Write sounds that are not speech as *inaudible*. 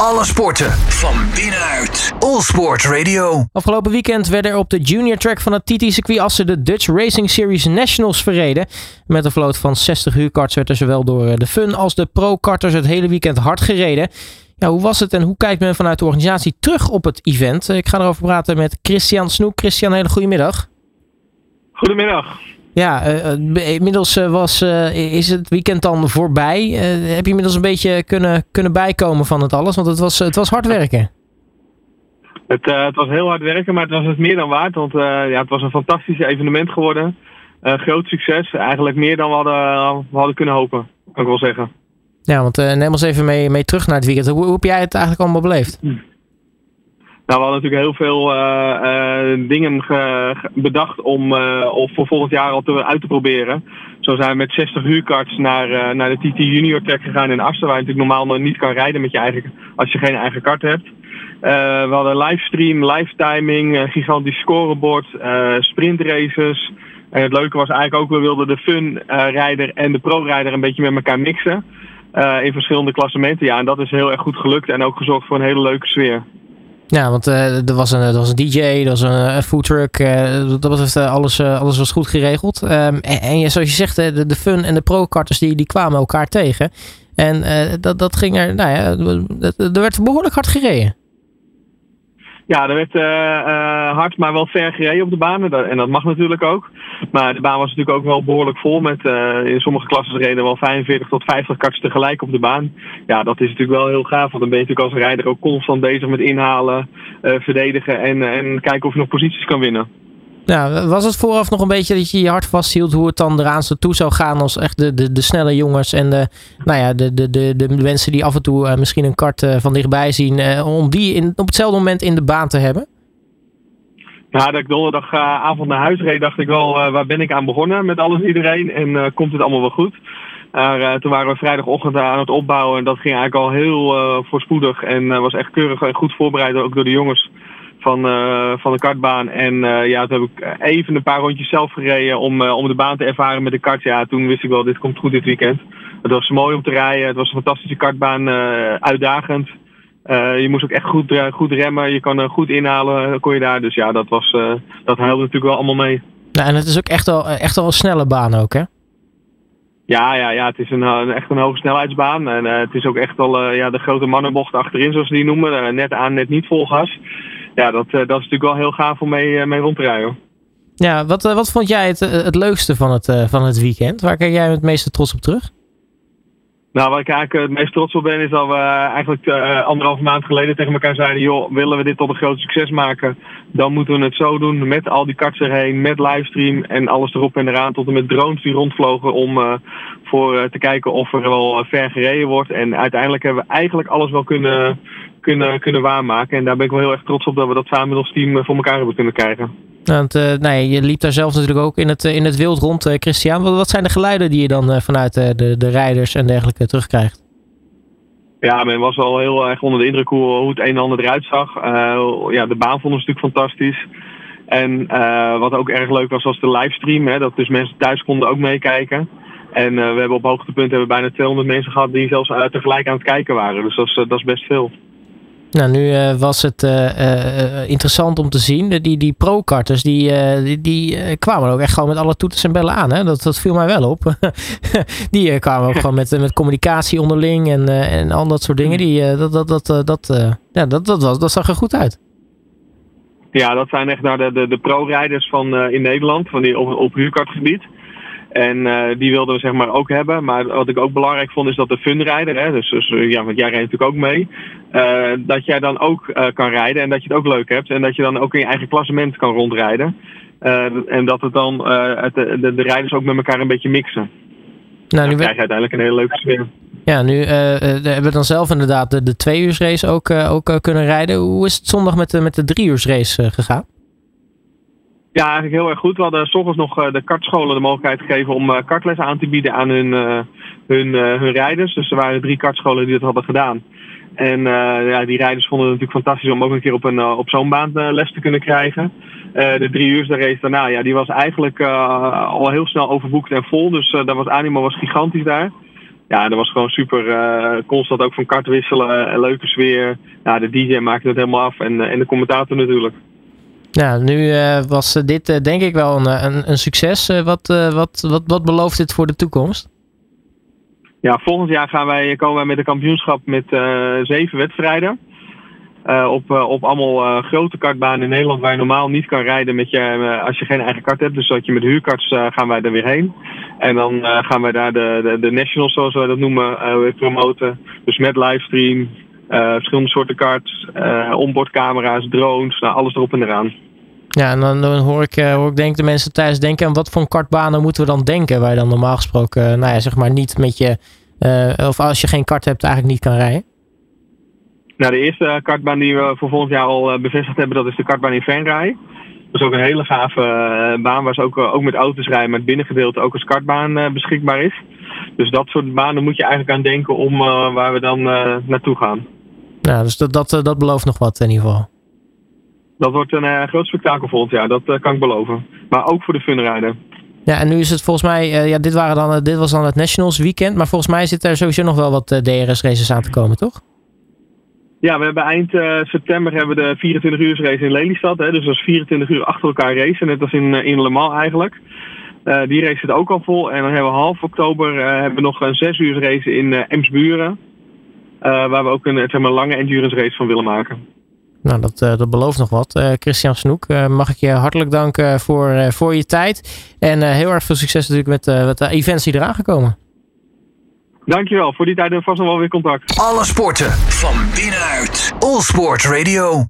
Alle sporten van binnenuit. All Sport Radio. Afgelopen weekend werden er op de junior track van het TT-circuit Assen de Dutch Racing Series Nationals verreden. Met een vloot van 60 huurkarts werd er zowel door de fun als de pro-karters het hele weekend hard gereden. Ja, hoe was het en hoe kijkt men vanuit de organisatie terug op het event? Ik ga erover praten met Christian Snoek. Christian, hele goede middag. Goedemiddag. Ja, uh, inmiddels uh, was, uh, is het weekend dan voorbij. heb je inmiddels een beetje kunnen, kunnen bijkomen van het alles? Want het was, het was hard werken. Het, het was heel hard werken, maar het was het meer dan waard. Want ja, het was een fantastisch evenement geworden. groot succes. Eigenlijk meer dan we hadden, we hadden kunnen hopen, kan ik wel zeggen. Ja, want neem ons even mee, mee terug naar het weekend. Hoe, hoe heb jij het eigenlijk allemaal beleefd? Hm. Nou, we hadden natuurlijk heel veel uh, uh, dingen bedacht om uh, voor volgend jaar al te, uit te proberen. Zo zijn we met 60 huurkarts naar, naar de TT Junior Track gegaan in Assen, waar je natuurlijk normaal nog niet kan rijden met je eigen, als je geen eigen kart hebt. we hadden livestream, live timing, gigantisch scorebord, sprintraces. En het leuke was eigenlijk ook, we wilden de fun-rijder en de pro-rijder een beetje met elkaar mixen. in verschillende klassementen. Ja, en dat is heel erg goed gelukt en ook gezorgd voor een hele leuke sfeer. Ja, want uh, er, was een, er was een DJ, er was een, een foodtruck. Uh, dat betreft uh, alles, alles was goed geregeld. En, en, zoals je zegt, de, de fun en de pro-karters die, die kwamen elkaar tegen. En dat, dat ging er, nou ja, er werd behoorlijk hard gereden. Ja, er werd uh, hard, maar wel ver gereden op de baan. En dat mag natuurlijk ook. Maar de baan was natuurlijk ook wel behoorlijk vol. Met uh, in sommige klassen reden wel 45 tot 50 karts tegelijk op de baan. Ja, dat is natuurlijk wel heel gaaf. Want dan ben je natuurlijk als rijder ook constant bezig met inhalen, verdedigen en, en kijken of je nog posities kan winnen. Ja, was het vooraf nog een beetje dat je je hart vasthield hoe het dan eraan toe zou gaan als echt de, de, de snelle jongens en de, nou ja, de, de, de, de mensen die af en toe uh, misschien een kart uh, van dichtbij zien, uh, om die in, op hetzelfde moment in de baan te hebben? Ja, dat ik donderdagavond naar huis reed, dacht ik wel, waar ben ik aan begonnen met alles iedereen en komt het allemaal wel goed? Toen waren we vrijdagochtend aan het opbouwen en dat ging eigenlijk al heel voorspoedig en was echt keurig en goed voorbereid ook door de jongens van, uh, van de kartbaan. En uh, ja, toen heb ik even een paar rondjes zelf gereden om, uh, om de baan te ervaren met de kart. Ja, toen wist ik wel, dit komt goed dit weekend. Het was mooi om te rijden. Het was een fantastische kartbaan, uitdagend. je moest ook echt goed, goed remmen. Je kan goed inhalen, kon je daar. Dus ja, dat, was, dat helpt natuurlijk wel allemaal mee. Nou, en het is ook echt wel, echt wel een snelle baan ook, hè? Ja, ja, ja, het is een, echt een hoge snelheidsbaan. En het is ook echt wel ja, de grote mannenbocht achterin, zoals ze die noemen. net aan, net niet vol gas ja, dat, dat is natuurlijk wel heel gaaf om mee, mee rond te rijden. Ja, wat, wat vond jij het, het leukste van het, van het weekend? Waar kijk jij het meeste trots op terug? Nou, waar ik eigenlijk het meest trots op ben, is dat we eigenlijk uh, anderhalve maand geleden tegen elkaar zeiden: joh, willen we dit tot een groot succes maken, dan moeten we het zo doen met al die karts erheen, met livestream en alles erop en eraan, tot en met drones die rondvlogen om voor te kijken of er wel ver gereden wordt. En uiteindelijk hebben we eigenlijk alles wel kunnen, kunnen, kunnen waarmaken. En daar ben ik wel heel erg trots op dat we dat samen met ons team voor elkaar hebben kunnen krijgen. Want uh, nee, je liep daar zelf natuurlijk ook in het, in het wild rond, uh, Christian. Wat, zijn de geluiden die je dan uh, vanuit de, de rijders en dergelijke terugkrijgt? Ja, men was wel heel erg onder de indruk hoe, het een en ander eruit zag. ja, de baan vonden ze natuurlijk fantastisch. En wat ook erg leuk was, was de livestream. Hè, dat dus mensen thuis konden ook meekijken. En we hebben op hoogtepunt hebben bijna 200 mensen gehad die zelfs tegelijk aan het kijken waren. Dus dat is, dat is best veel. Nou, nu uh, was het uh, uh, interessant om te zien. Die, die pro-karters, die, die, die kwamen ook echt gewoon met alle toeters en bellen aan. Hè? Dat, dat viel mij wel op. *laughs* die kwamen ook *laughs* gewoon met, met communicatie onderling en, en al dat soort dingen. Die, dat, dat, dat, dat, ja, dat, dat, was, dat zag er goed uit. Ja, dat zijn echt nou de, de, de pro-rijders van in Nederland, van die op, op huurkartgebied. En uh, die wilden we zeg maar ook hebben. Maar wat ik ook belangrijk vond is dat de funrijder, hè, dus, dus ja, want jij rijdt natuurlijk ook mee, uh, dat jij dan ook uh, kan rijden en dat je het ook leuk hebt. En dat je dan ook in je eigen klassement kan rondrijden. en dat het dan het, de, de, de, rijders ook met elkaar een beetje mixen. Nou, nu dan krijg je uiteindelijk een hele leuke sfeer. Ja, nu hebben we dan zelf inderdaad de, de twee uur race ook, ook kunnen rijden. Hoe is het zondag met de, met de drie uur race gegaan? Ja, eigenlijk heel erg goed. We hadden s'ochtends nog eh, de kartscholen de mogelijkheid gegeven om uh, kartlessen aan te bieden aan hun, hun, hun rijders. Dus er waren drie kartscholen die dat hadden gedaan. En ja, die rijders vonden het natuurlijk fantastisch om ook een keer op, een, op zo'n baan les te kunnen krijgen. de drie uur race daarna, ja, die was eigenlijk al heel snel overboekt en vol. Dus daar was animo was gigantisch daar. ja, dat was gewoon super. eh, constant ook van kart wisselen, en leuke sfeer. Ja, de DJ maakte het helemaal af en, eh, en de commentator natuurlijk. Ja, nu eh, was eh, dit eh, denk ik wel een, een, een succes. Eh, wat, eh, wat, wat, wat belooft dit voor de toekomst? Ja, volgend jaar gaan wij, komen wij met een kampioenschap met eh, zeven wedstrijden. Eh, op, eh, op allemaal eh, grote kartbanen in Nederland waar je normaal niet kan rijden met je, eh, als je geen eigen kart hebt. Dus dat je met huurkarts eh, gaan wij er weer heen. En dan eh, gaan wij daar de, de, de nationals, zoals wij dat noemen, eh, weer promoten. Dus met livestream, eh, verschillende soorten karts, eh onboardcamera's, drones, nou, alles erop en eraan. Ja, en dan, dan hoor, ik, eh, hoor ik denk de mensen thuis denken... aan wat voor kartbanen moeten we dan denken... waar je dan normaal gesproken, eh, nou ja, zeg maar niet met je... eh, of als je geen kart hebt, eigenlijk niet kan rijden. Nou, de eerste kartbaan die we voor volgend jaar al bevestigd hebben, dat is de kartbaan in Venray. Dat is ook een hele gave baan waar ze ook, ook met auto's rijden, maar het binnengedeelte ook als kartbaan beschikbaar is. Dus dat soort banen moet je eigenlijk aan denken om waar we dan naartoe gaan. Nou, dus dat, dat, dat belooft nog wat in ieder geval. Dat wordt een eh, groot spektakel volgend jaar, dat eh, kan ik beloven. Maar ook voor de funrijden. Ja, en nu is het volgens mij... eh, ja, dit, waren dan, dit was dan het Nationals weekend... maar volgens mij zit er sowieso nog wel wat DRS-races aan te komen, toch? Ja, we hebben eind september hebben we de 24 uur race in Lelystad. Hè, dus dat is 24 uur achter elkaar racen, net als in, in Le Mans eigenlijk. Die race zit ook al vol. En dan hebben we half oktober hebben we nog een 6 uur race in Emsburen. Waar we ook een, zeg maar, lange endurance race van willen maken. Nou, dat, eh, dat belooft nog wat. Eh, Christian Snoek, eh, mag ik je hartelijk danken voor, eh, voor je tijd. En eh, heel erg veel succes natuurlijk met, eh, met de events die eraan gekomen. Dankjewel. Voor die tijd hebben we vast nog wel weer contact. Alle sporten van binnenuit. All Sport Radio.